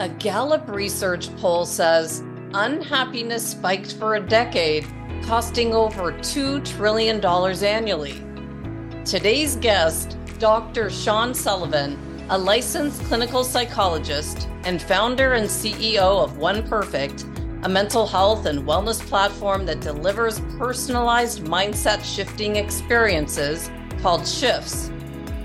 A Gallup research poll says unhappiness spiked for a decade, costing over $2 trillion annually. Today's guest, Dr. Sean Sullivan, a licensed clinical psychologist and founder and CEO of One Perfect, a mental health and wellness platform that delivers personalized mindset shifting experiences called Shifts.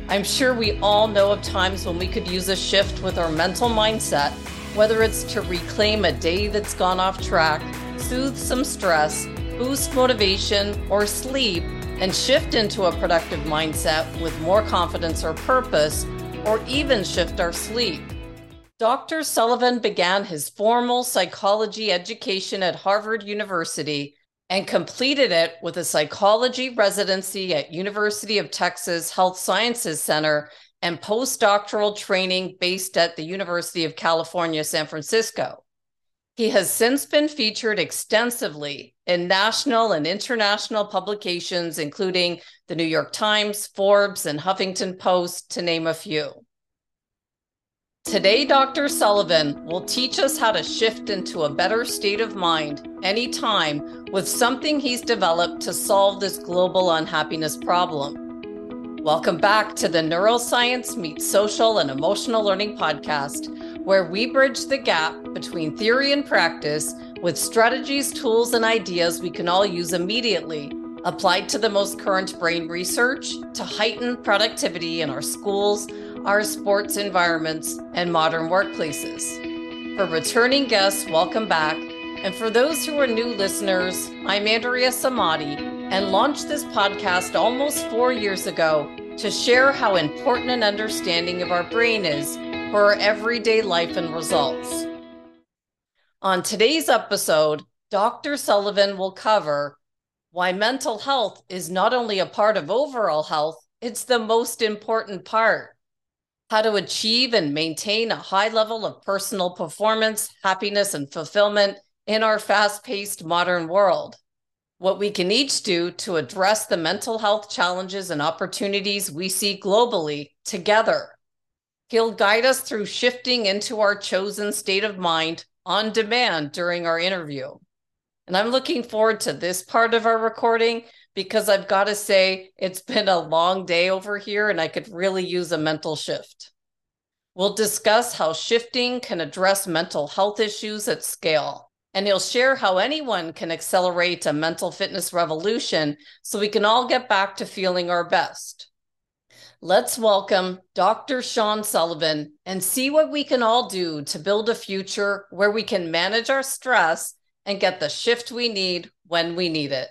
I'm sure we all know of times when we could use a shift with our mental mindset, whether it's to reclaim a day that's gone off track, soothe some stress, boost motivation, or sleep, and shift into a productive mindset with more confidence or purpose, or even shift our sleep. Dr. Sullivan began his formal psychology education at Harvard University and completed it with a psychology residency at University of Texas Health Sciences Center and postdoctoral training based at the University of California, San Francisco. He has since been featured extensively in national and international publications, including the New York Times, Forbes, and Huffington Post, to name a few. Today, Dr. Sullivan will teach us how to shift into a better state of mind anytime with something he's developed to solve this global unhappiness problem. Welcome back to the Neuroscience Meets Social and Emotional Learning podcast, where we bridge the gap between theory and practice with strategies, tools, and ideas we can all use immediately, applied to the most current brain research to heighten productivity in our schools our sports environments, and modern workplaces. For returning guests, welcome back. And for those who are new listeners, I'm Andrea Samadi and launched this podcast almost four years ago to share how important an understanding of our brain is for our everyday life and results. On today's episode, Dr. Sullivan will cover why mental health is not only a part of overall health, it's the most important part how to achieve and maintain a high level of personal performance, happiness, and fulfillment in our fast paced modern world. What we can each do to address the mental health challenges and opportunities we see globally together. He'll guide us through shifting into our chosen state of mind on demand during our interview. And I'm looking forward to this part of our recording because I've got to say, it's been a long day over here and I could really use a mental shift. We'll discuss how shifting can address mental health issues at scale. And he'll share how anyone can accelerate a mental fitness revolution so we can all get back to feeling our best. Let's welcome Dr. Sean Sullivan and see what we can all do to build a future where we can manage our stress and get the shift we need when we need it.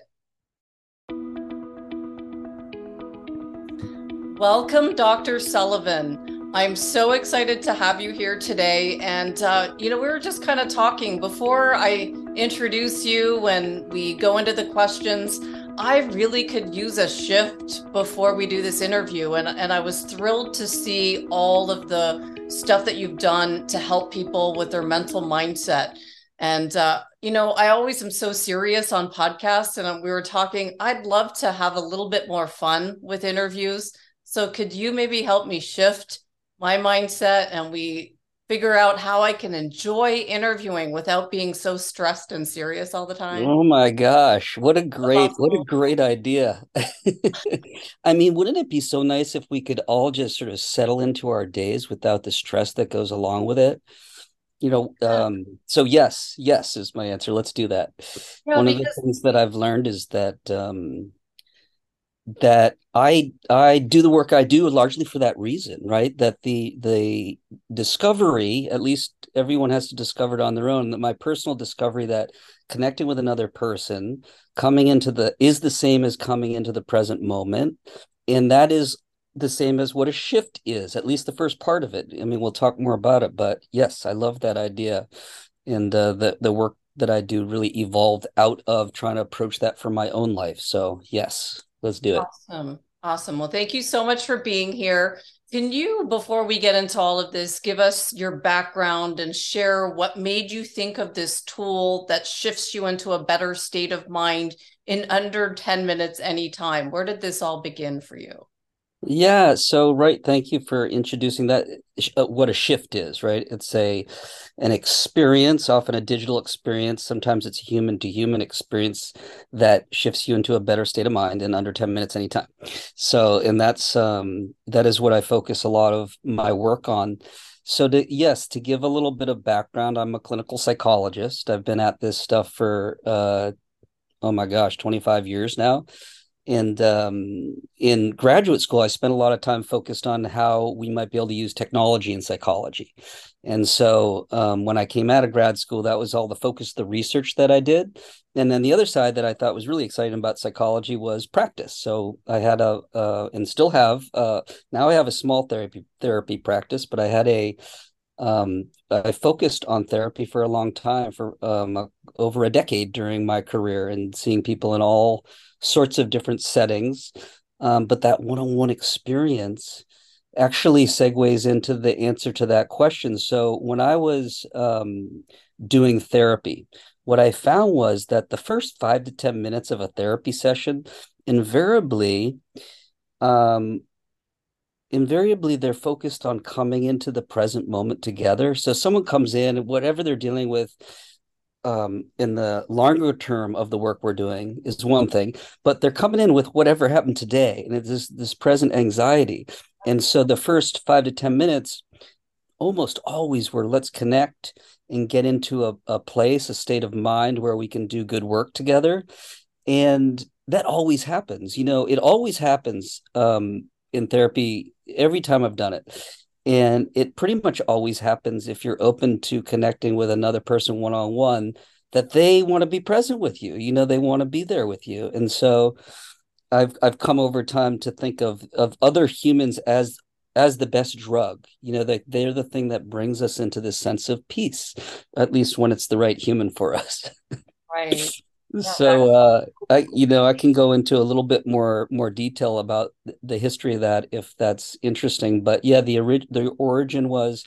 Welcome, Dr. Sullivan. I'm so excited to have you here today. And, uh, you know, we were just kind of talking before I introduce you when we go into the questions. I really could use a shift before we do this interview. And, and I was thrilled to see all of the stuff that you've done to help people with their mental mindset. And, uh, you know, I always am so serious on podcasts. And we were talking, I'd love to have a little bit more fun with interviews. So could you maybe help me shift my mindset and we figure out how I can enjoy interviewing without being so stressed and serious all the time? Oh my gosh, what a great what a great idea. I mean, wouldn't it be so nice if we could all just sort of settle into our days without the stress that goes along with it? You know, um, so yes, yes is my answer. Let's do that. Yeah, One because- of the things that I've learned is that um, that I I do the work I do largely for that reason, right? That the the discovery, at least everyone has to discover it on their own. That my personal discovery that connecting with another person, coming into the is the same as coming into the present moment, and that is the same as what a shift is. At least the first part of it. I mean, we'll talk more about it, but yes, I love that idea, and uh, the the work that I do really evolved out of trying to approach that for my own life. So yes. Let's do it. Awesome. Awesome. Well, thank you so much for being here. Can you, before we get into all of this, give us your background and share what made you think of this tool that shifts you into a better state of mind in under 10 minutes anytime? Where did this all begin for you? Yeah, so right, thank you for introducing that uh, what a shift is, right? It's a an experience, often a digital experience, sometimes it's a human to human experience that shifts you into a better state of mind in under 10 minutes anytime. So, and that's um that is what I focus a lot of my work on. So to yes, to give a little bit of background, I'm a clinical psychologist. I've been at this stuff for uh oh my gosh, 25 years now and um, in graduate school i spent a lot of time focused on how we might be able to use technology in psychology. And so um, when i came out of grad school that was all the focus the research that i did. And then the other side that i thought was really exciting about psychology was practice. So i had a uh, and still have uh, now i have a small therapy therapy practice but i had a um, I focused on therapy for a long time, for um, over a decade during my career, and seeing people in all sorts of different settings. Um, but that one-on-one experience actually segues into the answer to that question. So when I was um, doing therapy, what I found was that the first five to ten minutes of a therapy session invariably um, invariably they're focused on coming into the present moment together. So someone comes in, whatever they're dealing with um, in the longer term of the work we're doing is one thing, but they're coming in with whatever happened today, and it's this this present anxiety. And so the first five to ten minutes, almost always were let's connect and get into a, a place, a state of mind where we can do good work together. And that always happens. You know, it always happens um, in therapy every time I've done it. And it pretty much always happens if you're open to connecting with another person one on one that they want to be present with you. You know, they want to be there with you. And so I've I've come over time to think of of other humans as as the best drug. You know, they they're the thing that brings us into this sense of peace, at least when it's the right human for us. Right so uh, I, you know, I can go into a little bit more more detail about the history of that if that's interesting. But yeah, the orig- the origin was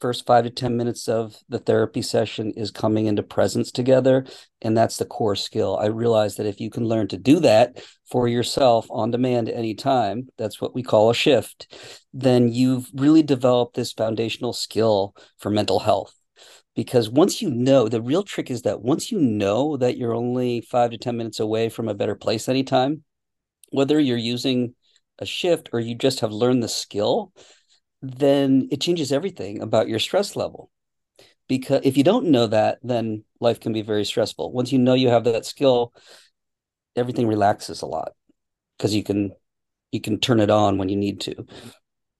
first five to ten minutes of the therapy session is coming into presence together, and that's the core skill. I realize that if you can learn to do that for yourself on demand anytime, that's what we call a shift. Then you've really developed this foundational skill for mental health because once you know the real trick is that once you know that you're only five to ten minutes away from a better place anytime whether you're using a shift or you just have learned the skill then it changes everything about your stress level. Because if you don't know that then life can be very stressful. Once you know you have that skill everything relaxes a lot because you can you can turn it on when you need to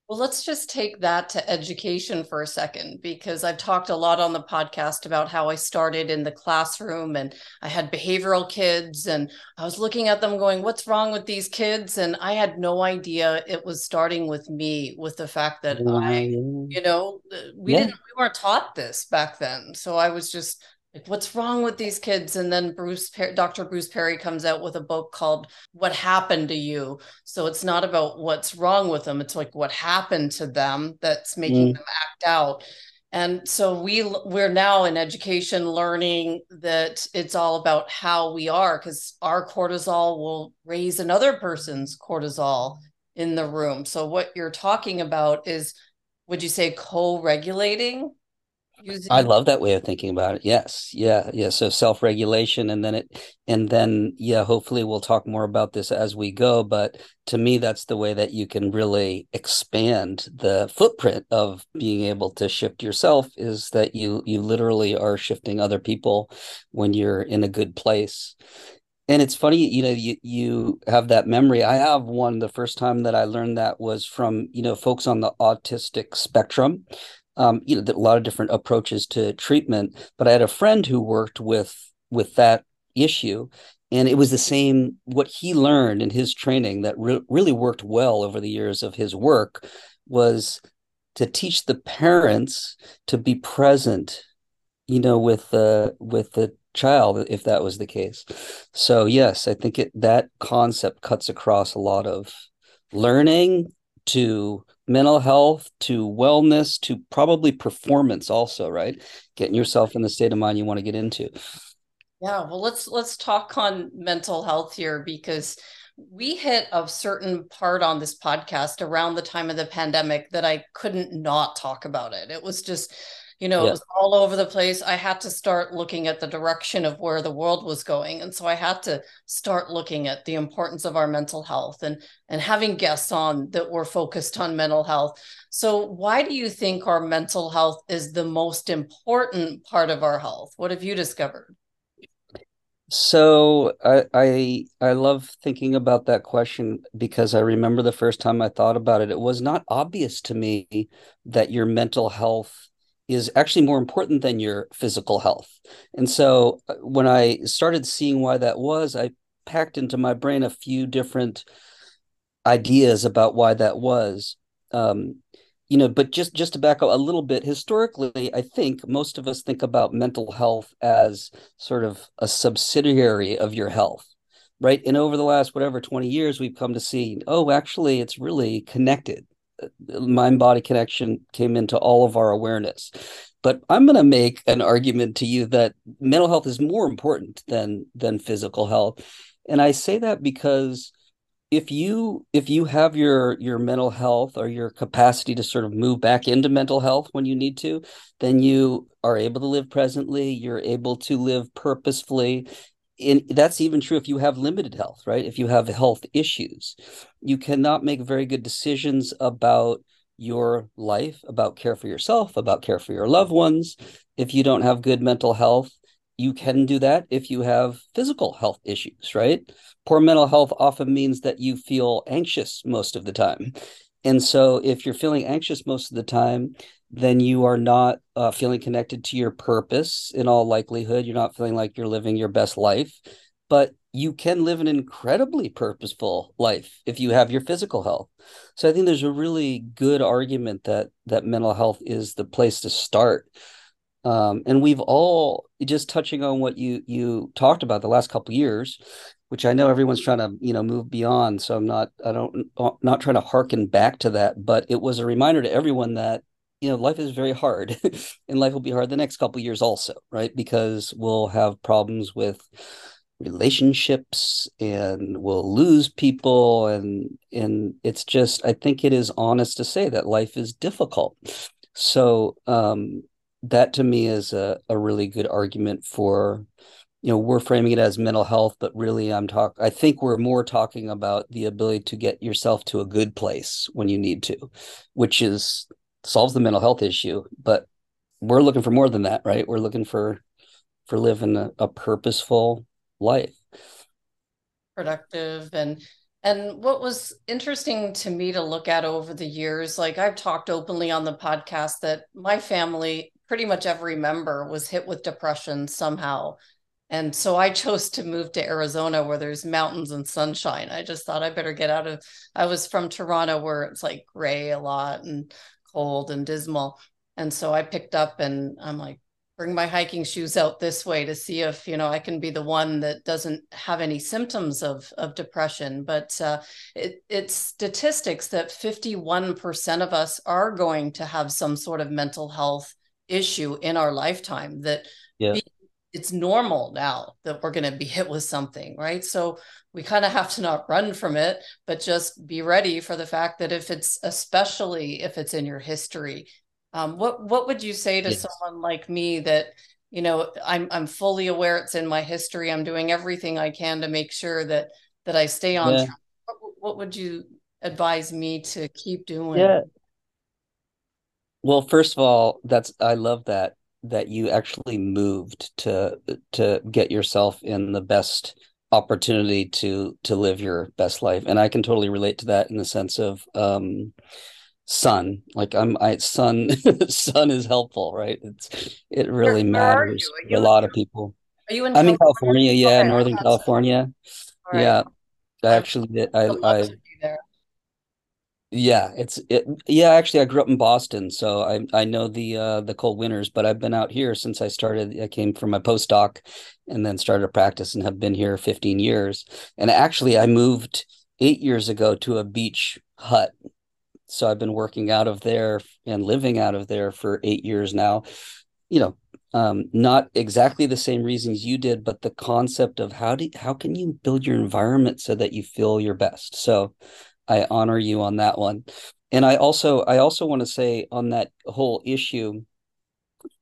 well, let's just take that to education for a second, because I've talked a lot on the podcast about how I started in the classroom and I had behavioral kids, and I was looking at them going, What's wrong with these kids? And I had no idea it was starting with me, with the fact that I, you know, uh, we yeah. didn't, we weren't taught this back then. So I was just like what's wrong with these kids? And then bruce dr bruce perry comes out with a book called what happened to you. So it's not about what's wrong with them. It's like what happened to them that's making mm. them act out. And so we we're now in education learning that it's all about how we are because our cortisol will raise another person's cortisol in the room. So what you're talking about is would you say co-regulating Using- I love that way of thinking about it. Yes. Yeah. Yeah. So self regulation and then it, and then, yeah, hopefully we'll talk more about this as we go. But to me, that's the way that you can really expand the footprint of being able to shift yourself is that you, you literally are shifting other people when you're in a good place. And it's funny, you know, you, you have that memory. I have one. The first time that I learned that was from, you know, folks on the autistic spectrum um, you know, a lot of different approaches to treatment. But I had a friend who worked with with that issue, and it was the same. What he learned in his training that re- really worked well over the years of his work was to teach the parents to be present, you know, with the with the child if that was the case. So yes, I think it that concept cuts across a lot of learning to mental health to wellness to probably performance also right getting yourself in the state of mind you want to get into yeah well let's let's talk on mental health here because we hit a certain part on this podcast around the time of the pandemic that I couldn't not talk about it. It was just, you know, yeah. it was all over the place. I had to start looking at the direction of where the world was going. And so I had to start looking at the importance of our mental health and and having guests on that were focused on mental health. So why do you think our mental health is the most important part of our health? What have you discovered? So I, I I love thinking about that question because I remember the first time I thought about it. It was not obvious to me that your mental health is actually more important than your physical health. And so uh, when I started seeing why that was, I packed into my brain a few different ideas about why that was. Um, you know but just just to back up a little bit historically i think most of us think about mental health as sort of a subsidiary of your health right and over the last whatever 20 years we've come to see oh actually it's really connected mind body connection came into all of our awareness. But i'm going to make an argument to you that mental health is more important than than physical health. And i say that because if you if you have your your mental health or your capacity to sort of move back into mental health when you need to then you are able to live presently you're able to live purposefully and that's even true if you have limited health right? If you have health issues you cannot make very good decisions about your life about care for yourself about care for your loved ones. If you don't have good mental health you can do that if you have physical health issues right? Poor mental health often means that you feel anxious most of the time. And so, if you're feeling anxious most of the time, then you are not uh, feeling connected to your purpose in all likelihood. You're not feeling like you're living your best life, but you can live an incredibly purposeful life if you have your physical health. So I think there's a really good argument that that mental health is the place to start. Um, and we've all just touching on what you you talked about the last couple years which I know everyone's trying to you know move beyond. So I'm not I don't not trying to harken back to that, but it was a reminder to everyone that you know life is very hard, and life will be hard the next couple years also, right? Because we'll have problems with relationships and we'll lose people and and it's just i think it is honest to say that life is difficult so um that to me is a, a really good argument for you know we're framing it as mental health but really i'm talk i think we're more talking about the ability to get yourself to a good place when you need to which is solves the mental health issue but we're looking for more than that right? We're looking for for living a, a purposeful life. Productive and and what was interesting to me to look at over the years like i've talked openly on the podcast that my family pretty much every member was hit with depression somehow and so I chose to move to Arizona where there's mountains and sunshine. I just thought I better get out of I was from Toronto where it's like gray a lot and cold and dismal. And so I picked up and I'm like bring my hiking shoes out this way to see if you know I can be the one that doesn't have any symptoms of of depression. But uh, it, it's statistics that 51% of us are going to have some sort of mental health issue in our lifetime. That yeah it's normal now that we're going to be hit with something, right? So we kind of have to not run from it, but just be ready for the fact that if it's, especially if it's in your history, um, what what would you say to yes. someone like me that you know I'm I'm fully aware it's in my history. I'm doing everything I can to make sure that that I stay on yeah. track. What, what would you advise me to keep doing? Yeah. Well, first of all, that's I love that that you actually moved to to get yourself in the best opportunity to to live your best life. And i can totally relate to that in the sense of um sun. Like i'm i sun sun is helpful right? It's it really where, matters a lot of people. are you in i'm california? in california? Yeah okay, northern california. Right. yeah. I actually i i yeah, it's it. Yeah, actually, I grew up in Boston, so I I know the uh, the cold winters. But I've been out here since I started. I came from my postdoc, and then started a practice, and have been here 15 years. And actually, I moved eight years ago to a beach hut, so I've been working out of there and living out of there for eight years now. you know, um, not exactly the same reasons you did, but the concept of how do how can you build your environment so that you feel your best. So I honor you on that one. And I also I also want to say on that whole issue,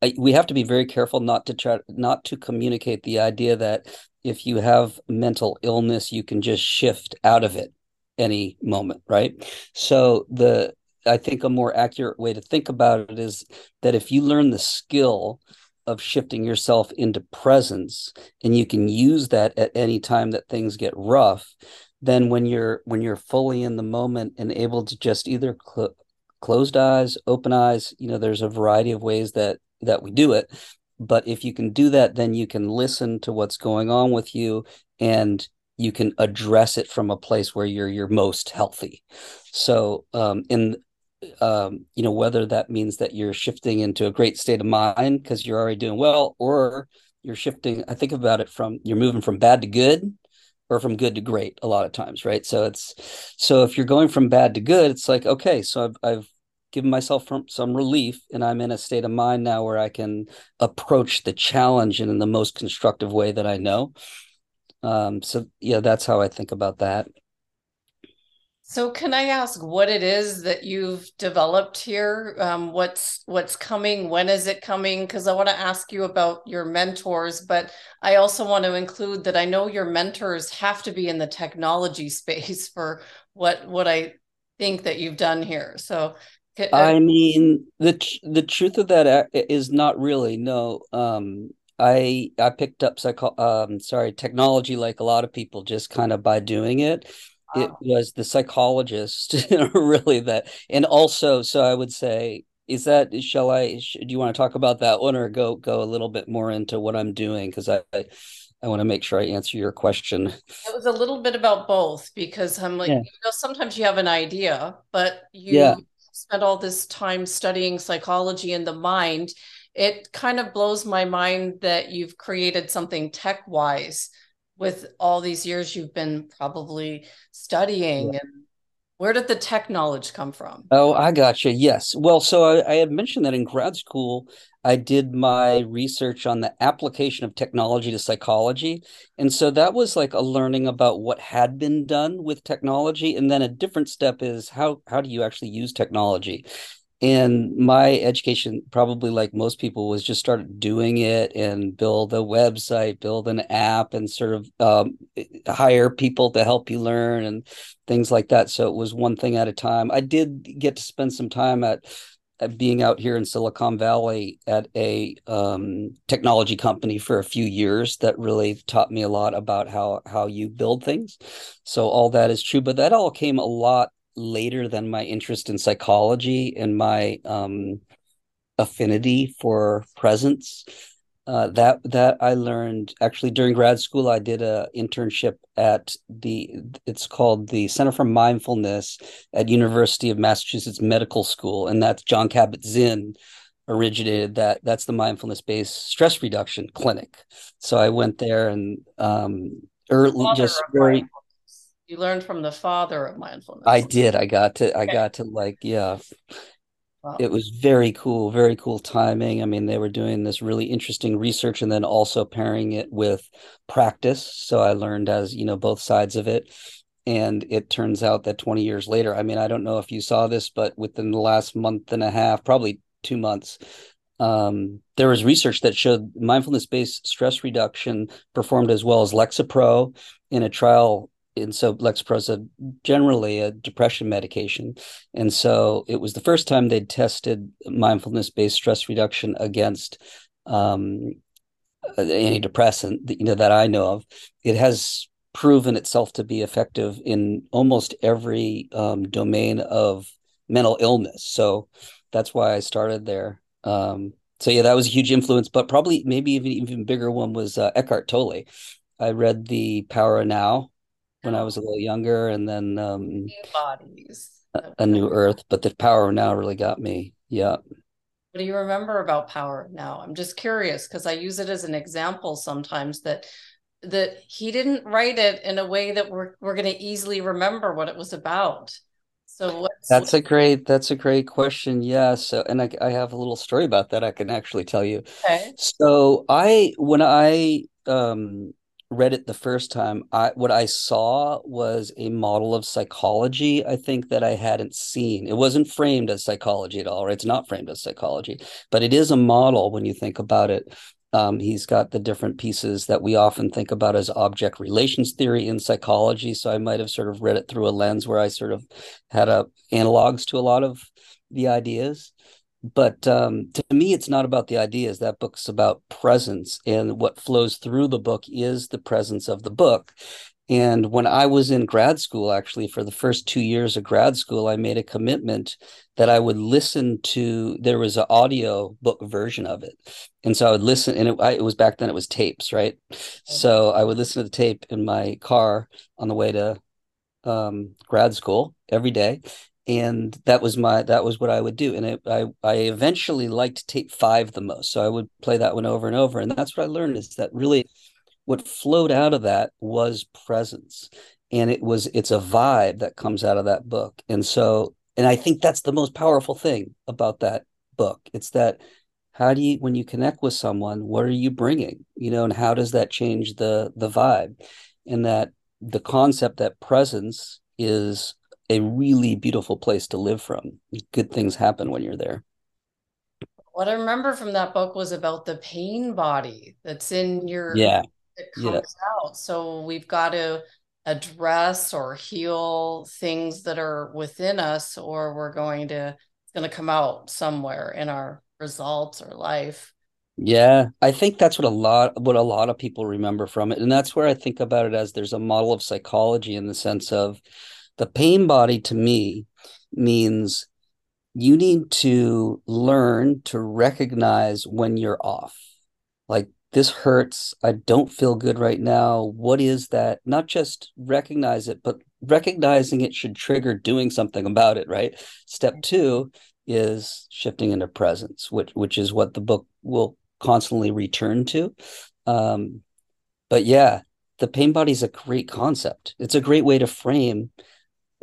I, we have to be very careful not to try not to communicate the idea that if you have mental illness, you can just shift out of it any moment, right? So the I think a more accurate way to think about it is that if you learn the skill of shifting yourself into presence and you can use that at any time that things get rough then when you're when you're fully in the moment and able to just either cl- closed eyes open eyes you know there's a variety of ways that that we do it but if you can do that then you can listen to what's going on with you and you can address it from a place where you're your most healthy so um in um, you know, whether that means that you're shifting into a great state of mind because you're already doing well, or you're shifting. I think about it from you're moving from bad to good or from good to great a lot of times, right? So it's so if you're going from bad to good, it's like, okay, so I've, I've given myself some relief and I'm in a state of mind now where I can approach the challenge in the most constructive way that I know. Um, so yeah, that's how I think about that. So, can I ask what it is that you've developed here? Um, what's what's coming? When is it coming? Because I want to ask you about your mentors, but I also want to include that I know your mentors have to be in the technology space for what what I think that you've done here. So, uh, I mean, the the truth of that uh, not really no. Um, I I picked up psycho um sorry technology like a lot of people just kind of by doing it it was the psychologist really that and also so i would say is that shall i do you want to talk about that one or go go a little bit more into what i'm doing because i i want to make sure i answer your question it was a little bit about both because i'm like yeah. you know sometimes you have an idea but you yeah. spend all this time studying psychology and the mind it kind of blows my mind that you've created something tech wise with all these years you've been probably studying yeah. and where did the tech knowledge come from? Oh i gotcha. Yes. Well so I, I, had mentioned that in grad school i did my research on the application of technology to psychology. And so that was like a learning about what had been done with technology. And then a different step is how how do you actually use technology and my education probably like most people was just start doing it and build a website build an app and sort of um, hire people to help you learn and things like that. So it was one thing at a time. I did get to spend some time at, at being out here in silicon valley at a um, technology company for a few years that really taught me a lot about how how you build things. So all that is true but that all came a lot later than my interest in psychology and my um, affinity for presence. Uh, that that I learned actually during grad school. I did a internship at the it's called the Center for Mindfulness at University of Massachusetts Medical School, and that's Jon Kabat-Zinn originated that. That's the mindfulness based stress reduction clinic. So I went there and um, early, just very you learned from the father of mindfulness. I did. I got to i got to like yeah. Wow. it was very cool very cool timing. I mean they were doing this really interesting research and then also pairing it with practice. So i learned as you know both sides of it. And it turns out that 20 years later i mean i don't know if you saw this but within the last month and a half probably two months um, there was research that showed mindfulness based stress reduction performed as well as Lexapro in a trial and so Lexapro is generally a depression medication. And so it was the first time they'd tested mindfulness based stress reduction against um, antidepressant, you know, that I know of. It has proven itself to be effective in almost every um, domain of mental illness. So that's why I started there. Um, so yeah, that was a huge influence, but probably maybe even even bigger one was uh, Eckhart Tolle. I read The Power of Now when I was a little younger, and then um, bodies, a, a new Earth. But the Power Now really got me. Yeah. What do you remember about Power Now? I'm just curious because I use it as an example sometimes that that he didn't write it in a way that we're we're going to easily remember what it was about. So That's a great that's a great question. Yeah. So and I I have a little story about that I can actually tell you. Okay. So I when I um read it the first time, I what I saw was a model of psychology, I think that I hadn't seen. It wasn't framed as psychology at all, right? It's not framed as psychology, but it is a model when you think about it um, he's got the different pieces that we often think about as object relations theory in psychology. So I might have sort of read it through a lens where I sort of had a analogs to a lot of the ideas. But um, to me, it's not about the ideas. That book's about presence, and what flows through the book is the presence of the book. And when I was in grad school, actually, for the first two years of grad school, I made a commitment that I would listen to. There was an audio book version of it, and so I would listen. And it, I, it was back then; it was tapes, right? So I would listen to the tape in my car on the way to um, grad school every day, and that was my that was what I would do. And it, I I eventually liked tape five the most, so I would play that one over and over. And that's what I learned is that really what flowed out of that was presence and it was it's a vibe that comes out of that book and so and i think that's the most powerful thing about that book it's that how do you when you connect with someone what are you bringing you know and how does that change the the vibe and that the concept that presence is a really beautiful place to live from good things happen when you're there what i remember from that book was about the pain body that's in your yeah it comes yeah. out. So we've got to address or heal things that are within us, or we're going to it's going to come out somewhere in our results or life. Yeah, I think that's what a lot what a lot of people remember from it. And that's where I think about it as there's a model of psychology in the sense of the pain body to me means you need to learn to recognize when you're off. Like this hurts. I don't feel good right now. What is that? Not just recognize it, but recognizing it should trigger doing something about it, right? Step two is shifting into presence, which which is what the book will constantly return to. Um, but yeah, the pain body is a great concept. It's a great way to frame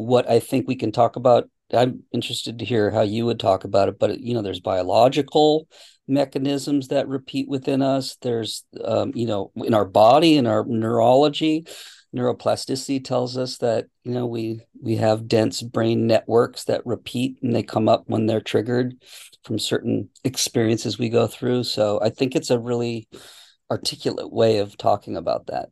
what I think we can talk about. I'm interested to hear how you would talk about it, but you know, there's biological mechanisms that repeat within us. There's, um, you know, in our body, in our neurology, neuroplasticity tells us that you know we we have dense brain networks that repeat and they come up when they're triggered from certain experiences we go through. So I think it's a really articulate way of talking about that.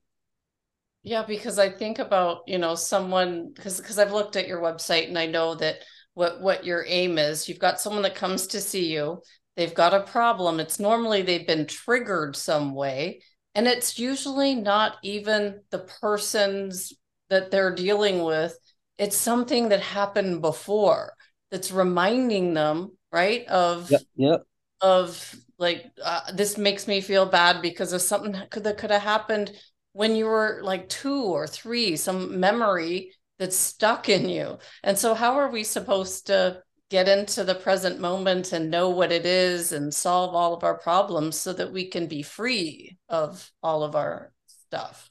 Yeah, because I think about, you know, someone because because I've looked at your website and I know that what what your aim is. You've got someone that comes to see you they've got a problem. It's normally they've been triggered some way. And it's usually not even the person's that they're dealing with. It's something that happened before that's reminding them, right? Of, yep, yep. of like, uh, this makes me feel bad because of something that could, that could have happened when you were like two or three, some memory that's stuck in you. And so, how are we supposed to get into the present moment and know what it is and solve all of our problems so that we can be free of all of our stuff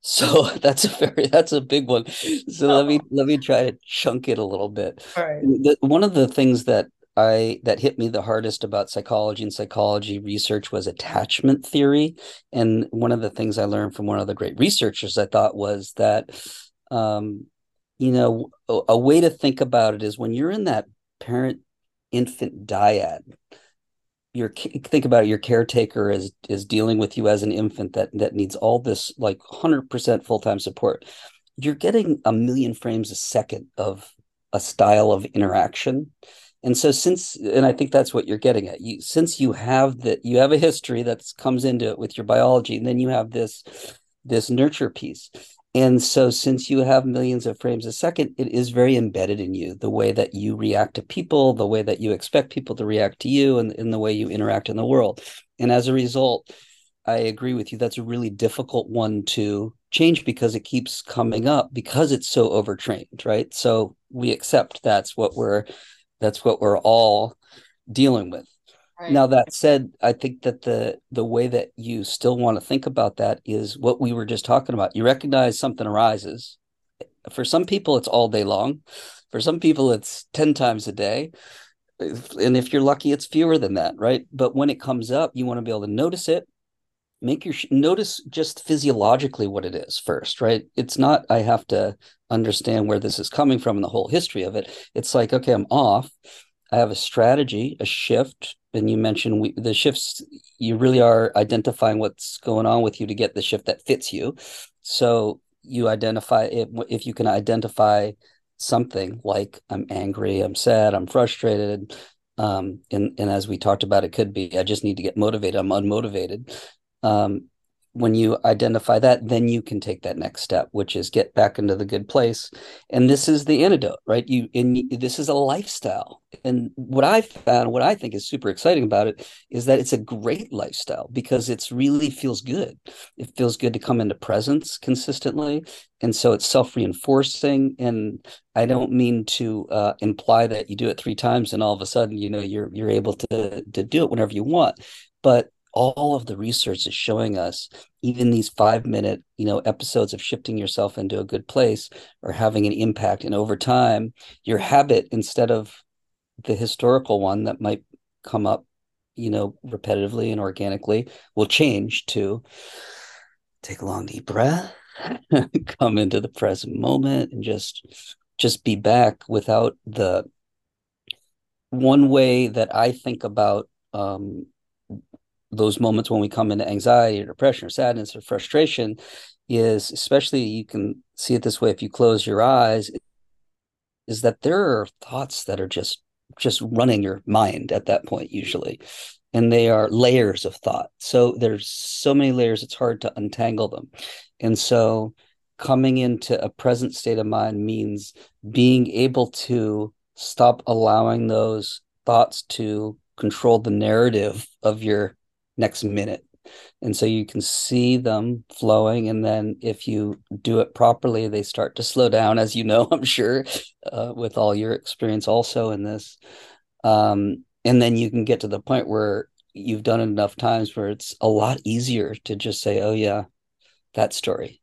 so that's a very that's a big one so oh. let me oh. let me try to chunk it a little bit right the, one of the things that I that hit me the hardest about psychology and psychology research was attachment theory. And one of the things I learned from one of the great researchers I thought was that um, you know, a, a way to think about it is when you're in that parent infant dyad, your think about it, your caretaker is is dealing with you as an infant that that needs all this like 100% full-time support you're getting a million frames a second of a style of interaction and so since and i think that's what you're getting at you since you have that you have a history that comes into it with your biology and then you have this this nurture piece and so, since you have millions of frames a second, it is very embedded in you the way that you react to people, the way that you expect people to react to you, and in the way you interact in the world. And as a result, I agree with you. That's a really difficult one to change because it keeps coming up because it's so overtrained, right? So we accept that's what we're that's what we're all dealing with. Right. Now that said, I think that the the way that you still want to think about that is what we were just talking about. You recognize something arises, For some people, it's all day long. For some people, it's 10 times a day. And if you're lucky, it's fewer than that, right? But when it comes up, you want to be able to notice it, make your notice just physiologically what it is first, right? It's not, I have to understand where this is coming from and the whole history of it. It's like, okay, I'm off. I have a strategy, a shift, and you mentioned we, the shifts. You really are identifying what's going on with you to get the shift that fits you. So you identify it if you can identify something like I'm angry, I'm sad, I'm frustrated. Um, and and as we talked about, it could be I just need to get motivated. I'm unmotivated. Um, when you identify that, then you can take that next step, which is get back into the good place. And this is the antidote, right? You in this is a lifestyle. And what I found, what I think is super exciting about it is that it's a great lifestyle because it's really feels good. It feels good to come into presence consistently. And so it's self-reinforcing. And I don't mean to uh, imply that you do it three times and all of a sudden, you know, you're you're able to to do it whenever you want. But all of the research is showing us even these five minute you know episodes of shifting yourself into a good place are having an impact. And over time your habit instead of the historical one that might come up you know repetitively and organically will change to take a long deep breath come into the present moment and just just be back without the one way that i think about um, those moments when we come into anxiety or depression or sadness or frustration is especially you can see it this way if you close your eyes is that there are thoughts that are just just running your mind at that point usually. And they are layers of thought. So there's so many layers it's hard to untangle them. And so coming into a present state of mind means being able to stop allowing those thoughts to control the narrative of your next minute. And so you can see them flowing. And then if you do it properly, they start to slow down, as you know, I'm sure, uh, with all your experience also in this. Um, and then you can get to the point where you've done it enough times where it's a lot easier to just say, oh, yeah, that story.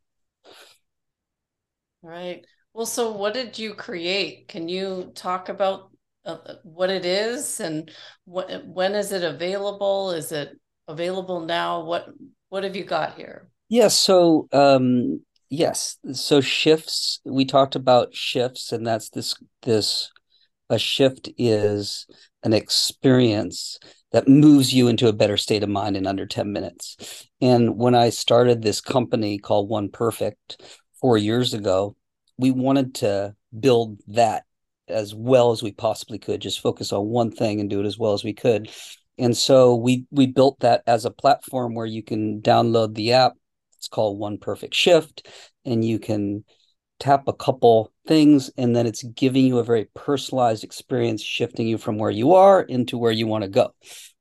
Right. Well, so what did you create? Can you talk about uh, what it is and what when is it available? Is it available now? What what have you got here? Yeah, so um yes, so shifts we talked about shifts and that's this this a shift is an experience that moves you into a better state of mind in under 10 minutes. And when I started this company called One Perfect 4 years ago, we wanted to build that as well as we possibly could, just focus on one thing and do it as well as we could and so we we built that as a platform where you can download the app. It's called one perfect shift and you can tap a couple things and then it's giving you a very personalized experience shifting you from where you are into where you want to go.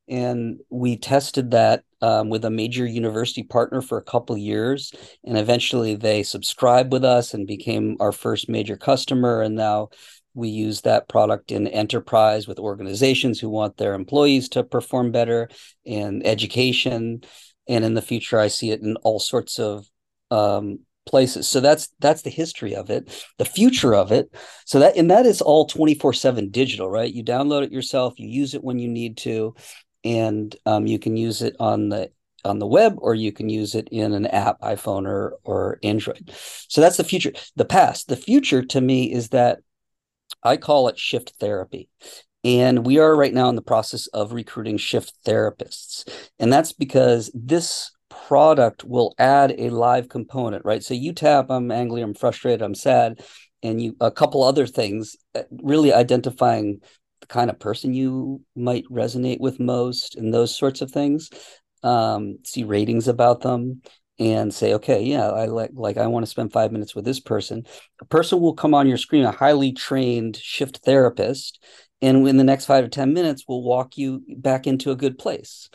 And we tested that um, with a major university partner for a couple years and eventually they subscribed with us and became our first major customer and now we use that product in enterprise with organizations who want their employees to perform better in education. And in the future i see it in all sorts of um, places. So that's that's the history of it the future of it. So that and that is all 24 7 digital right? You download it yourself you use it when you need to and um, you can use it on the on the web or you can use it in an app iphone or or android. So that's the future the past. The future to me is that I call it shift therapy. And we are right now in the process of recruiting shift therapists. And that's because this product will add a live component, right? So you tap, I'm angry, I'm frustrated, I'm sad, and you a couple other things, uh, really identifying the kind of person you might resonate with most and those sorts of things. Um, see ratings about them and say, okay, yeah, I like like I want to spend five minutes with this person. A person will come on your screen, a highly trained shift therapist, and in the next five to ten minutes, will walk you back into a good place.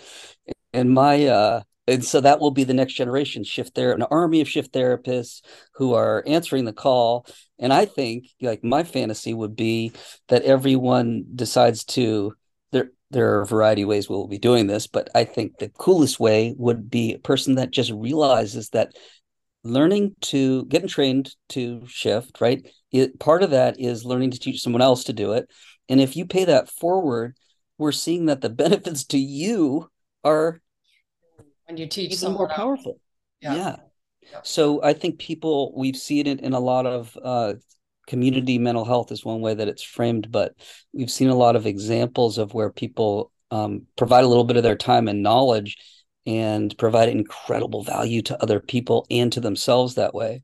And my uh, and so that will be the next generation shift there, an army of shift therapists who are answering the call. And I think, like my fantasy would be that everyone decides to there there are a variety of ways we'll be doing this, but I think the coolest way would be a person that just realizes that learning to getting trained to shift, right? It, part of that is learning to teach someone else to do it. And if you pay that forward, we're seeing that the benefits to you are when you teach even more powerful. Yeah. yeah. yeah. So I think people we've seen it in a lot of uh, community mental health is one way that it's framed, but we've seen a lot of examples of where people um, provide a little bit of their time and knowledge and provide incredible value to other people and to themselves that way.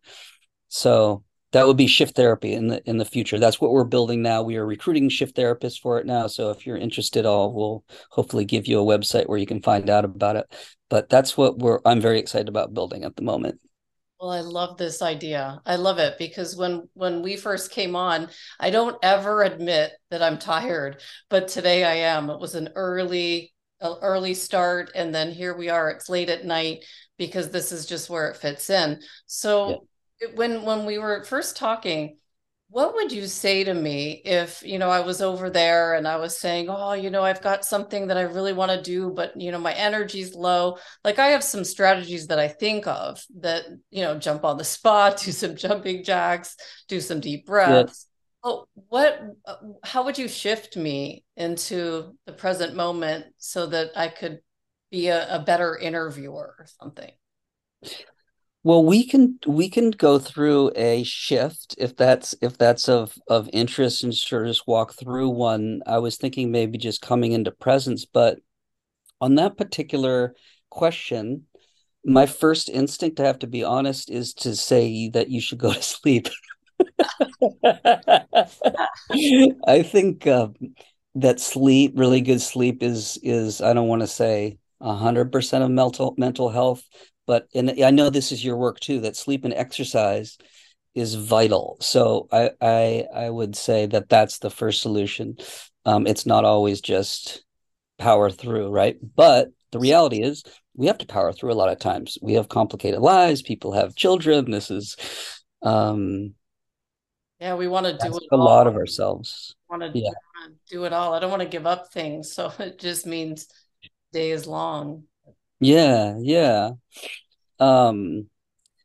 So that would be shift therapy in the in the future. That's what we're building now. We are recruiting shift therapists for it now. So if you're interested, I'll we'll hopefully give you a website where you can find out about it. But that's what we're I'm very excited about building at the moment. Well, I love this idea. I love it because when when we first came on, I don't ever admit that I'm tired, but today I am. It was an early early start and then here we are it's late at night because this is just where it fits in. So yeah. when when we were first talking, what would you say to me if you know i was over there and i was saying oh you know i've got something that i really want to do but you know my energy's low. Like i have some strategies that i think of that you know jump on the spot do some jumping jacks do some deep breaths. Oh what uh, how would you shift me into the present moment so that i could be a, a better interviewer or something well, we can we can go through a shift if that's if that's of of interest and of just walk through one. I was thinking maybe just coming into presence, but on that particular question, my first instinct, I have to be honest, is to say that you should go to sleep. I think uh, that sleep, really good sleep, is is I don't want to say hundred percent of mental mental health, but and I know this is your work too that sleep and exercise is vital. So I I I would say that that's the first solution. Um, it's not always just power through, right? But the reality is we have to power through a lot of times. We have complicated lives. People have children. This is um yeah, we want to do a all. lot of ourselves. Want to yeah. do it all. I don't want to give up things, so it just means day is long. Yeah, yeah. Um,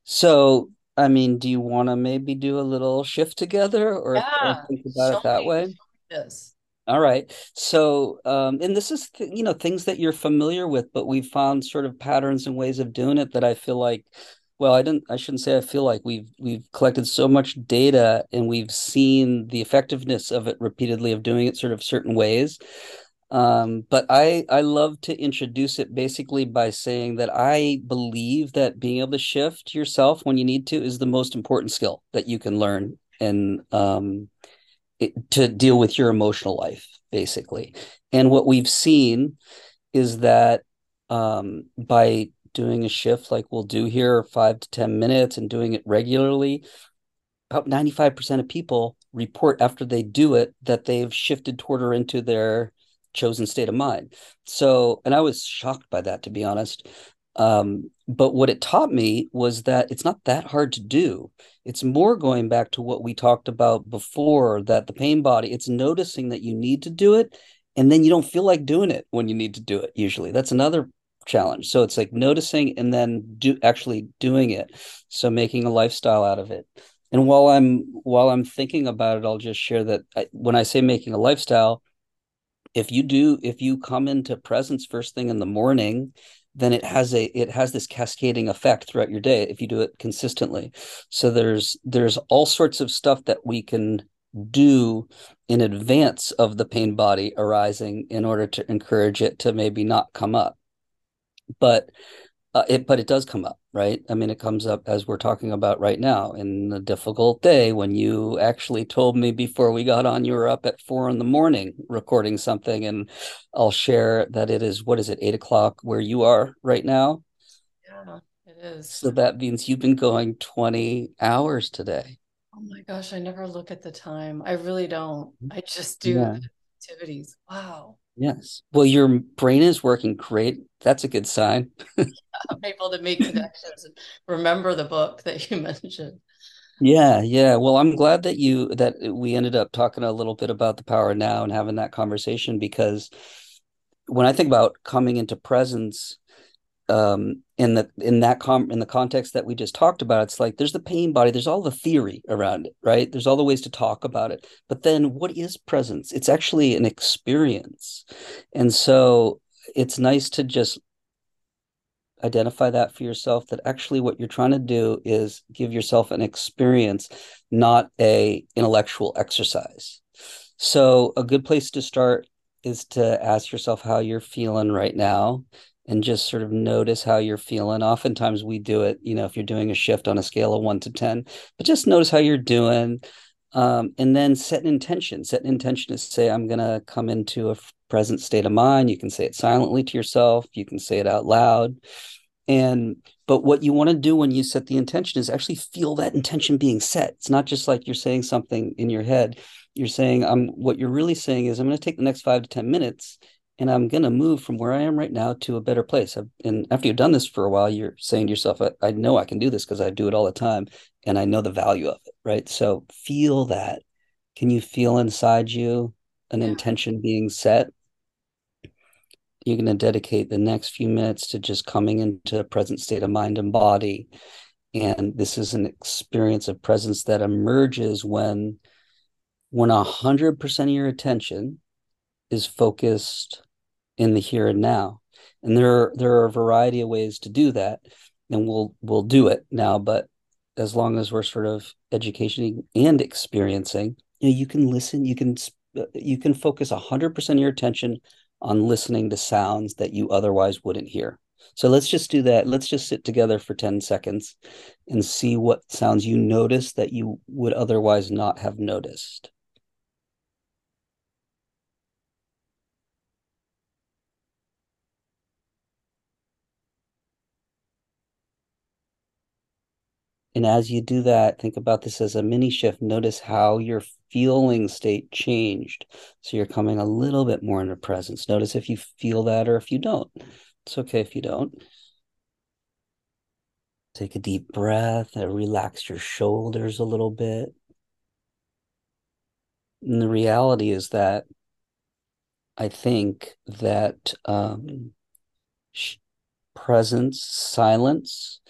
so I mean, do you want to maybe do a little shift together or, yeah, or think about it that way? Yes. All right. So, um, and this is, th- you know, things that you're familiar with, but we've found sort of patterns and ways of doing it that I feel like, well, I didn't, I shouldn't say I feel like we've, we've collected so much data and we've seen the effectiveness of it repeatedly of doing it sort of certain ways um, but I I love to introduce it basically by saying that I believe that being able to shift yourself when you need to is the most important skill that you can learn and um, it, to deal with your emotional life basically. And what we've seen is that um, by doing a shift like we'll do here, five to ten minutes, and doing it regularly, about ninety five percent of people report after they do it that they've shifted toward or into their chosen state of mind. So, and I was shocked by that, to be honest. Um, but what it taught me was that it's not that hard to do. It's more going back to what we talked about before that the pain body, it's noticing that you need to do it and then you don't feel like doing it when you need to do it usually. That's another challenge. So it's like noticing and then do actually doing it. So making a lifestyle out of it. And while I'm while I'm thinking about it, I'll just share that I, when I say making a lifestyle, if you do if you come into presence first thing in the morning then it has a it has this cascading effect throughout your day if you do it consistently. So there's there's all sorts of stuff that we can do in advance of the pain body arising in order to encourage it to maybe not come up. But uh, it but it does come up right? I mean it comes up as we're talking about right now in a difficult day when you actually told me before we got on you were up at four in the morning recording something and i'll share that it is what is it eight o'clock where you are right now? Yeah it is. So that means you've been going 20 hours today. Oh my gosh i never look at the time. I really don't. I just do yeah. activities. Wow Yes. Well, your brain is working great. That's a good sign. I'm able to make connections and remember the book that you mentioned. Yeah, yeah. Well, I'm glad that you that we ended up talking a little bit about the power now and having that conversation because when I think about coming into presence, um, in the in that com in the context that we just talked about, it's like there's the pain body, there's all the theory around it, right? There's all the ways to talk about it. But then what is presence? It's actually an experience. And so it's nice to just identify that for yourself that actually what you're trying to do is give yourself an experience, not a intellectual exercise. So a good place to start is to ask yourself how you're feeling right now and just sort of notice how you're feeling. Oftentimes we do it, you know, if you're doing a shift on a scale of one to 10, but just notice how you're doing. Um, and then set an intention. Set an intention to say, I'm going to come into a present state of mind. You can say it silently to yourself, you can say it out loud. And, but what you want to do when you set the intention is actually feel that intention being set. It's not just like you're saying something in your head. You're saying, I'm, what you're really saying is, I'm going to take the next five to 10 minutes and I'm going to move from where I am right now to a better place. And after you've done this for a while, you're saying to yourself, I, I know I can do this because I do it all the time and I know the value of it. Right. So feel that. Can you feel inside you an yeah. intention being set? You're going to dedicate the next few minutes to just coming into a present state of mind and body. And this is an experience of presence that emerges when when a hundred percent of your attention is focused in the here and now. And there are, there are a variety of ways to do that, and we'll we'll do it now. But as long as we're sort of educating and experiencing, you know, you can listen, you can you can focus hundred percent of your attention on listening to sounds that you otherwise wouldn't hear. So let's just do that. Let's just sit together for 10 seconds and see what sounds you notice that you would otherwise not have noticed. And as you do that, think about this as a mini shift. Notice how your feeling state changed. So you're coming a little bit more into presence. Notice if you feel that or if you don't. It's okay if you don't. Take a deep breath and relax your shoulders a little bit. And the reality is that I think that um, presence, silence,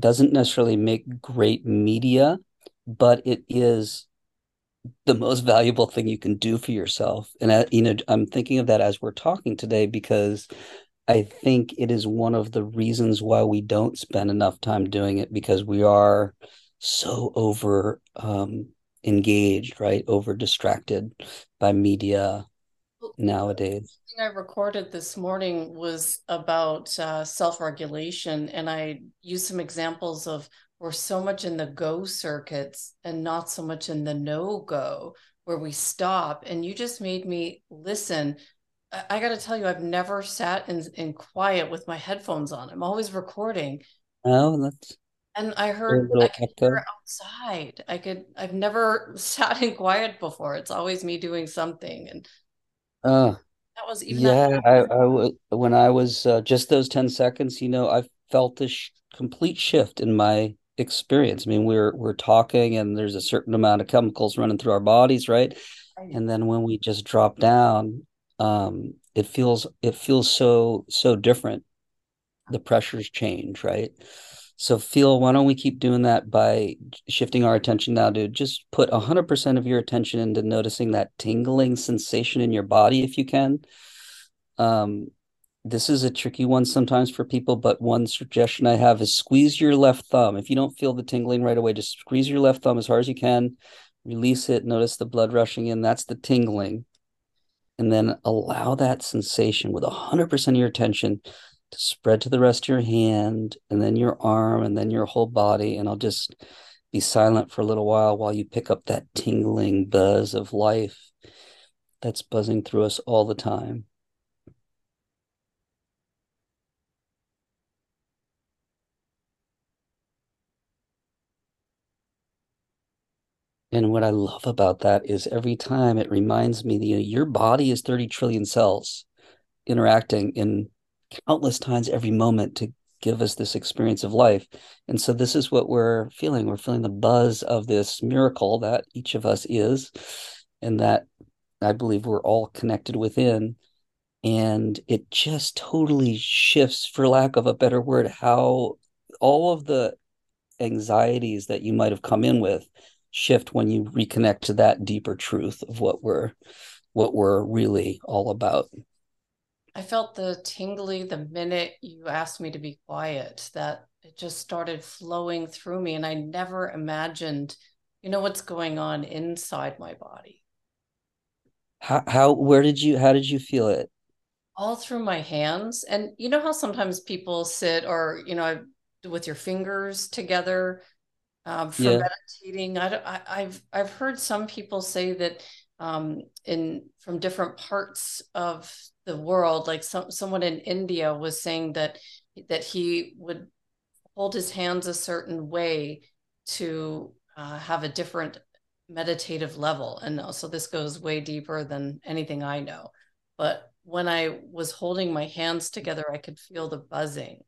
doesn't necessarily make great media, but it is the most valuable thing you can do for yourself. And uh, you know, I'm thinking of that as we're talking today because I think it is one of the reasons why we don't spend enough time doing it because we are so over um, engaged, right? Over distracted by media nowadays. I recorded this morning was about uh, self regulation, and I used some examples of we're so much in the go circuits and not so much in the no go, where we stop. And you just made me listen. I, I got to tell you, I've never sat in, in quiet with my headphones on. I'm always recording. Oh, that's and I heard I could hear outside. I could I've never sat in quiet before. It's always me doing something. And uh that was even yeah, I, I when I was uh, just those 10 seconds, you know, I felt this sh- complete shift in my experience. I mean, we're we're talking and there's a certain amount of chemicals running through our bodies, right? right. And then when we just drop down, um, it feels it feels so so different. The pressures change, right? So, feel, why don't we keep doing that by shifting our attention now to just put 100% of your attention into noticing that tingling sensation in your body if you can. Um, this is a tricky one sometimes for people, but one suggestion I have is squeeze your left thumb. If you don't feel the tingling right away, just squeeze your left thumb as hard as you can, release it, notice the blood rushing in. That's the tingling. And then allow that sensation with 100% of your attention spread to the rest of your hand and then your arm and then your whole body. And I'll just be silent for a little while while you pick up that tingling buzz of life that's buzzing through us all the time. And what I love about that is every time it reminds me that you know, your body is 30 trillion cells interacting in countless times every moment to give us this experience of life. And so this is what we're feeling. We're feeling the buzz of this miracle that each of us is, and that I believe we're all connected within. and it just totally shifts for lack of a better word how all of the anxieties that you might have come in with shift when you reconnect to that deeper truth of what we're what we're really all about i felt the tingly the minute you asked me to be quiet that it just started flowing through me and i never imagined you know what's going on inside my body. How how where did you how did you feel it? All through my hands and you know how sometimes people sit or you know with your fingers together um, for yeah. meditating. I, I have i've heard some people say that um, in from different parts of the world like some someone in india was saying that that he would hold his hands a certain way to uh, have a different meditative level. And so this goes way deeper than anything I know. But when I was holding my hands together, I could feel the buzzing.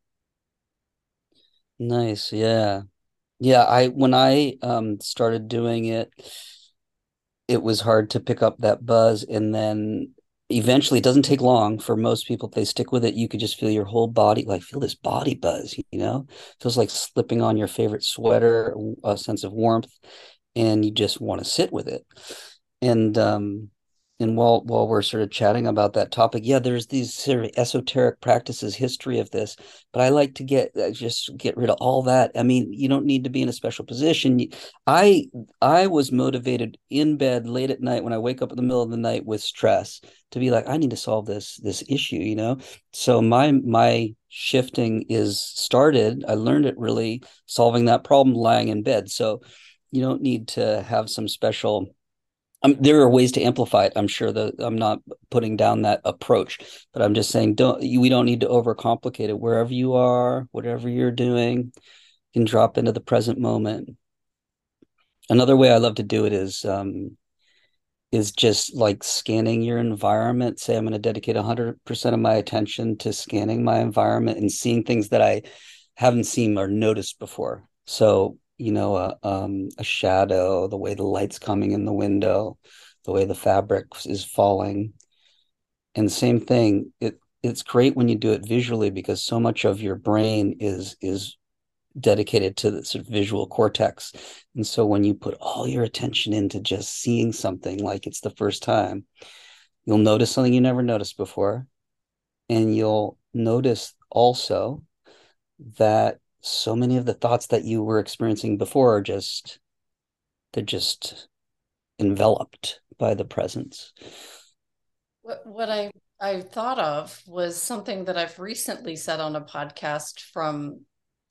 Nice. Yeah. Yeah. I, when I um, started doing it, it was hard to pick up that buzz. And then eventually it doesn't take long for most people if they stick with it you could just feel your whole body like feel this body buzz you know? It feels like slipping on your favorite sweater a sense of warmth and you just want to sit with it. And um and while while we're sort of chatting about that topic yeah there's these sort of esoteric practices history of this but i like to get uh, just get rid of all that. I mean you don't need to be in a special position. I i was motivated in bed late at night when i wake up in the middle of the night with stress to be like i need to solve this this issue you know? So my my shifting is started. I learned it really solving that problem lying in bed. So you don't need to have some special um, there are ways to amplify it. I'm sure that I'm not putting down that approach, but I'm just saying don't we don't need to overcomplicate it. Wherever you are, whatever you're doing, you can drop into the present moment. Another way I love to do it is um, is just like scanning your environment. Say I'm going to dedicate 100% of my attention to scanning my environment and seeing things that I haven't seen or noticed before. So you know a um, a shadow, the way the light's coming in the window, the way the fabric is falling, and same thing. It it's great when you do it visually because so much of your brain is is dedicated to the sort of visual cortex. And so when you put all your attention into just seeing something like it's the first time, you'll notice something you never noticed before. And you'll notice also that so many of the thoughts that you were experiencing before are just they're just enveloped by the presence. What, what i i thought of was something that i've recently said on a podcast from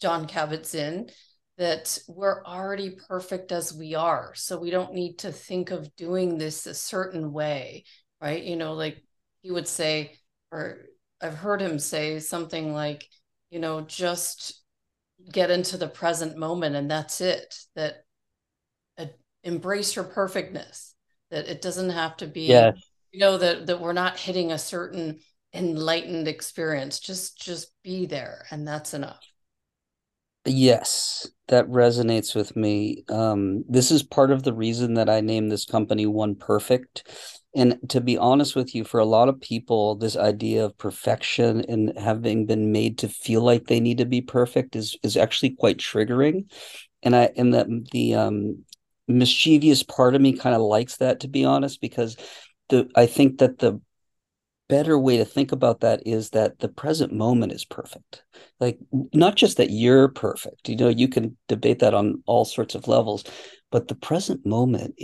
Jon Kabat-Zinn that we're already perfect as we are. So we don't need to think of doing this a certain way right? You know like he would say or i've heard him say something like you know just get into the present moment and that's it that uh, embrace your perfectness that it doesn't have to be yeah. you know that that we're not hitting a certain enlightened experience just just be there and that's enough yes that resonates with me um this is part of the reason that i named this company one perfect and to be honest with you for a lot of people this idea of perfection and having been made to feel like they need to be perfect is is actually quite triggering. And i and that the um mischievous part of me kind of likes that to be honest because the i think that the better way to think about that is that the present moment is perfect. Like not just that you're perfect you know you can debate that on all sorts of levels but the present moment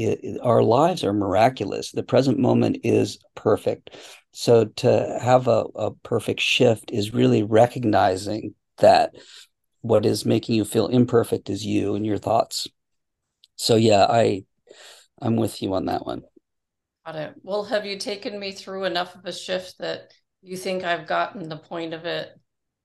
our lives are miraculous. The present moment is perfect. So to have a, a perfect shift is really recognizing that what is making you feel imperfect is you and your thoughts. So yeah i i'm with you on that one. Got it. Well have you taken me through enough of a shift that you think i've gotten the point of it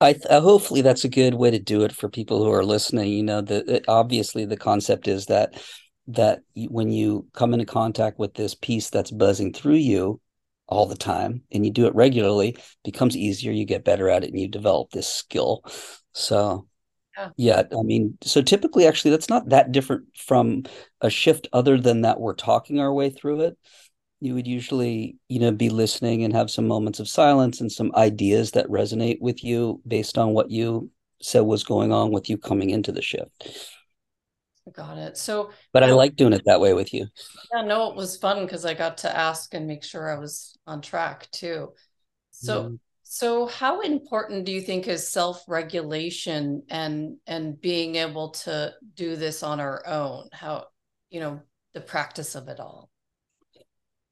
I, uh, hopefully that's a good way to do it for people who are listening. You know, the obviously the concept is that that when you come into contact with this piece that's buzzing through you all the time, and you do it regularly, becomes easier. You get better at it, and you develop this skill. So, yeah. yeah, I mean, so typically, actually, that's not that different from a shift, other than that we're talking our way through it you would usually you know be listening and have some moments of silence and some ideas that resonate with you based on what you said was going on with you coming into the shift. Got it. So but i like doing it that way with you. Yeah no it was fun because i got to ask and make sure i was on track too. So mm. so how important do you think is self-regulation and and being able to do this on our own? How you know the practice of it all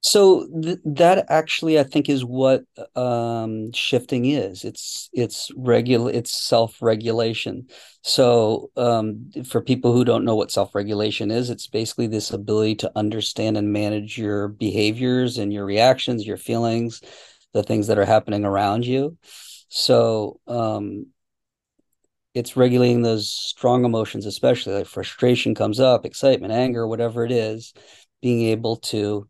so th- that actually, I think, is what um, shifting is. It's it's regular. It's self regulation. So um, for people who don't know what self regulation is, it's basically this ability to understand and manage your behaviors and your reactions, your feelings, the things that are happening around you. So um, it's regulating those strong emotions, especially like frustration comes up, excitement, anger, whatever it is, being able to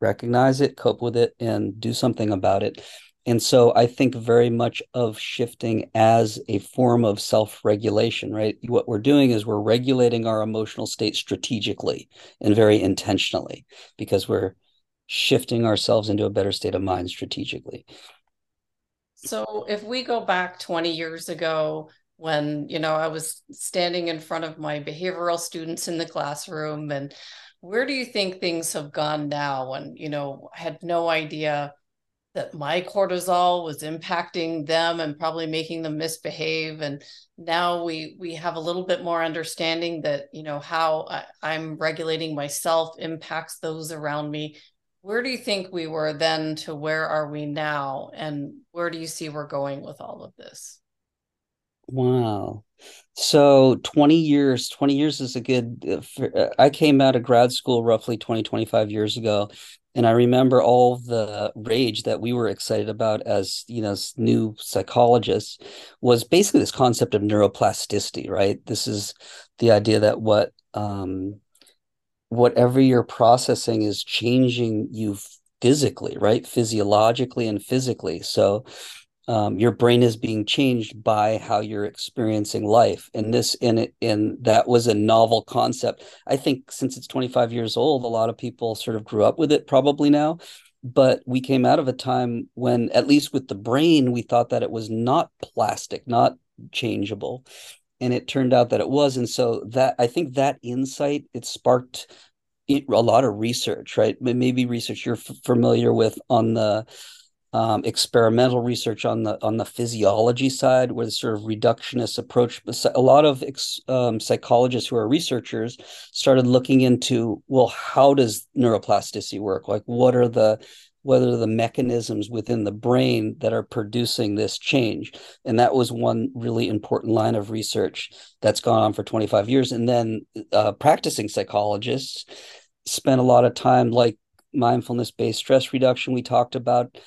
recognize it, cope with it, and do something about it. And so I think very much of shifting as a form of self regulation, right? What we're doing is we're regulating our emotional state strategically and very intentionally because we're shifting ourselves into a better state of mind strategically. So if we go back 20 years ago, when you know I was standing in front of my behavioral students in the classroom and where do you think things have gone now when you know I had no idea that my cortisol was impacting them and probably making them misbehave? And now we we have a little bit more understanding that you know how I, i'm regulating myself impacts those around me. Where do you think we were then to where are we now? And where do you see we're going with all of this? Wow. So 20 years, 20 years is a good. Uh, I came out of grad school roughly 20, 25 years ago. And I remember all the rage that we were excited about as, you know, new psychologists was basically this concept of neuroplasticity, right? This is the idea that what, um, whatever you're processing is changing you physically, right? Physiologically and physically. So, um, your brain is being changed by how you're experiencing life. And this and it and that was a novel concept. I think since it's 25 years old a lot of people sort of grew up with it probably now. But we came out of a time when at least with the brain we thought that it was not plastic not changeable. And it turned out that it was. And so that i think that insight it sparked a lot of research right? Maybe research you're f- familiar with on the um, experimental research on the on the physiology side, the sort of reductionist approach. A lot of ex, um, psychologists who are researchers started looking into well, how does neuroplasticity work? Like, what are the what are the mechanisms within the brain that are producing this change? And that was one really important line of research that's gone on for 25 years. And then uh, practicing psychologists spent a lot of time, like mindfulness based stress reduction, we talked about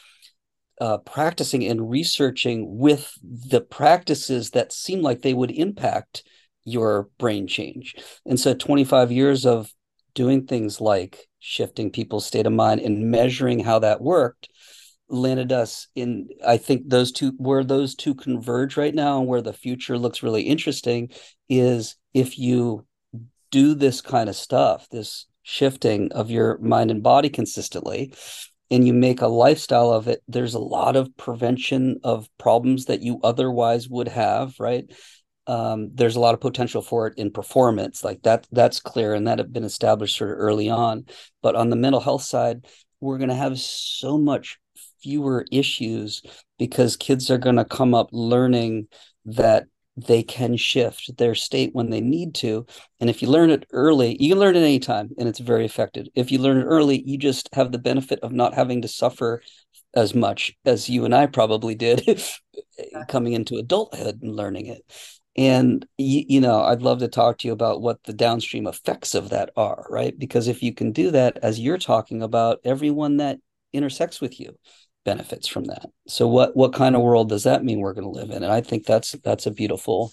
uh, practicing and researching with the practices that seem like they would impact your brain change. And so 25 years of doing things like shifting people's state of mind and measuring how that worked landed us in i think those two where those two converge right now and where the future looks really interesting is if you do this kind of stuff this shifting of your mind and body consistently and you make a lifestyle of it, there's a lot of prevention of problems that you otherwise would have, right? Um, there's a lot of potential for it in performance, like that. That's clear, and that had been established sort of early on. But on the mental health side, we're going to have so much fewer issues because kids are going to come up learning that they can shift their state when they need to. And if you learn it early, you can learn it anytime and it's very effective. If you learn it early, you just have the benefit of not having to suffer as much as you and I probably did coming into adulthood and learning it. And you, you know, I'd love to talk to you about what the downstream effects of that are, right? Because if you can do that as you're talking about everyone that intersects with you, benefits from that. So what what kind of world does that mean we're going to live in? And I think that's that's a beautiful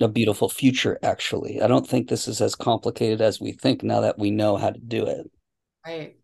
a beautiful future actually. I don't think this is as complicated as we think now that we know how to do it. Right.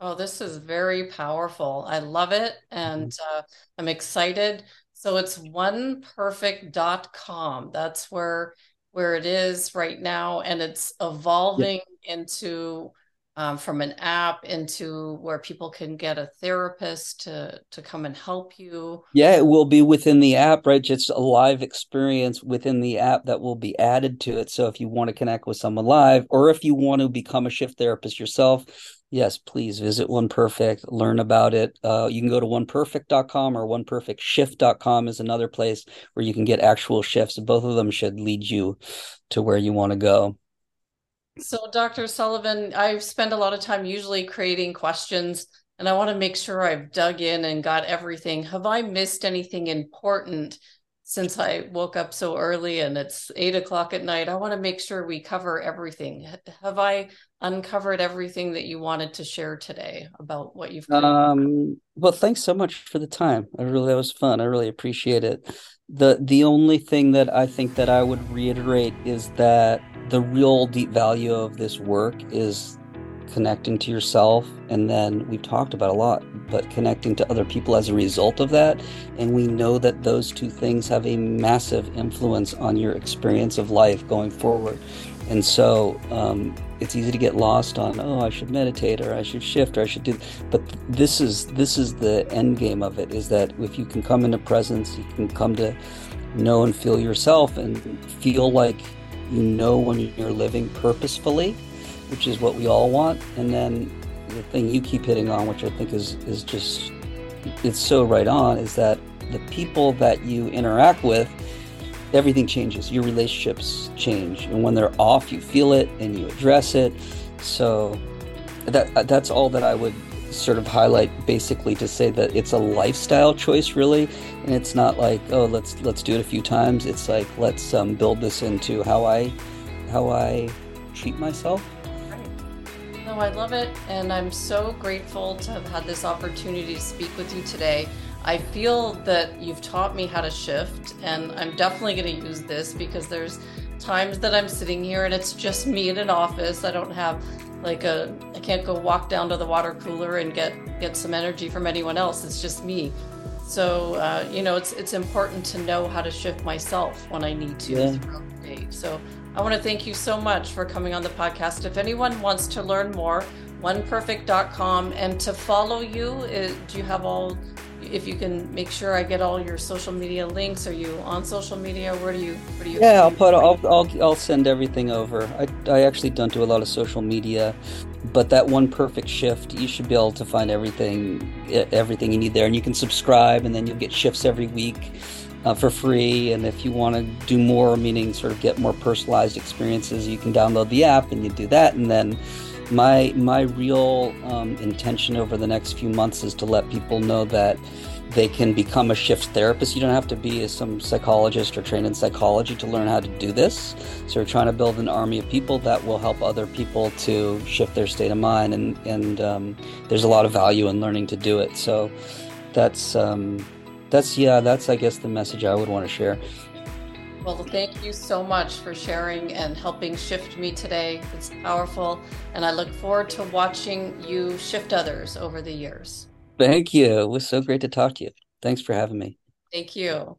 Oh, this is very powerful. I love it and mm-hmm. uh, I'm excited. So it's oneperfect.com. That's where where it is right now and it's evolving into um, from an app into where people can get a therapist to to come and help you. Yeah it will be within the app right? Just a live experience within the app that will be added to it. So if you want to connect with someone live or if you want to become a shift therapist yourself yes please visit one perfect learn about it. Uh, you can go to oneperfect.com or oneperfectshift.com is another place where you can get actual shifts. Both of them should lead you to where you want to go so, Dr. Sullivan, I've spent a lot of time usually creating questions, and I want to make sure I've dug in and got everything. Have I missed anything important since I woke up so early and it's eight o'clock at night? I want to make sure we cover everything. Have I uncovered everything that you wanted to share today about what you've? Um, well, thanks so much for the time. I really that was fun. I really appreciate it. the The only thing that I think that I would reiterate is that the real deep value of this work is connecting to yourself and then we've talked about a lot but connecting to other people as a result of that. And we know that those two things have a massive influence on your experience of life going forward. And so um, it's easy to get lost on oh i should meditate or i should shift or i should do but this is this is the end game of it is that if you can come into presence you can come to know and feel yourself and feel like you know when you're living purposefully, which is what we all want. And then the thing you keep hitting on, which I think is is just it's so right on, is that the people that you interact with, everything changes. Your relationships change, and when they're off, you feel it and you address it. So that that's all that I would sort of highlight basically to say that it's a lifestyle choice really. And it's not like oh let's let's do it a few times. It's like let's um, build this into how i how i treat myself. No i love it. And i'm so grateful to have had this opportunity to speak with you today. I feel that you've taught me how to shift and i'm definitely going to use this because there's times that i'm sitting here and it's just me in an office. I don't have like a I can't go walk down to the water cooler and get get some energy from anyone else. It's just me. So uh, you know, it's it's important to know how to shift myself when I need to yeah. throughout the day. So I want to thank you so much for coming on the podcast. If anyone wants to learn more, oneperfect.com and to follow you, uh, do you have all if you can make sure I get all your social media links. Are you on social media? Where do you? Where do you? Yeah, I'll put. I'll, I'll I'll send everything over. I I actually don't do a lot of social media, but that one perfect shift, you should be able to find everything everything you need there, and you can subscribe, and then you'll get shifts every week. Uh, for free, and if you want to do more, meaning sort of get more personalized experiences, you can download the app and you do that, and then my my real um, intention over the next few months is to let people know that they can become a shift therapist. You don't have to be some psychologist or trained in psychology to learn how to do this. So we're trying to build an army of people that will help other people to shift their state of mind, and and um, there's a lot of value in learning to do it. So that's um, that's yeah, that's I guess the message I would want to share. Well, thank you so much for sharing and helping shift me today. It's powerful, and I look forward to watching you shift others over the years. Thank you. It was so great to talk to you. Thanks for having me. Thank you.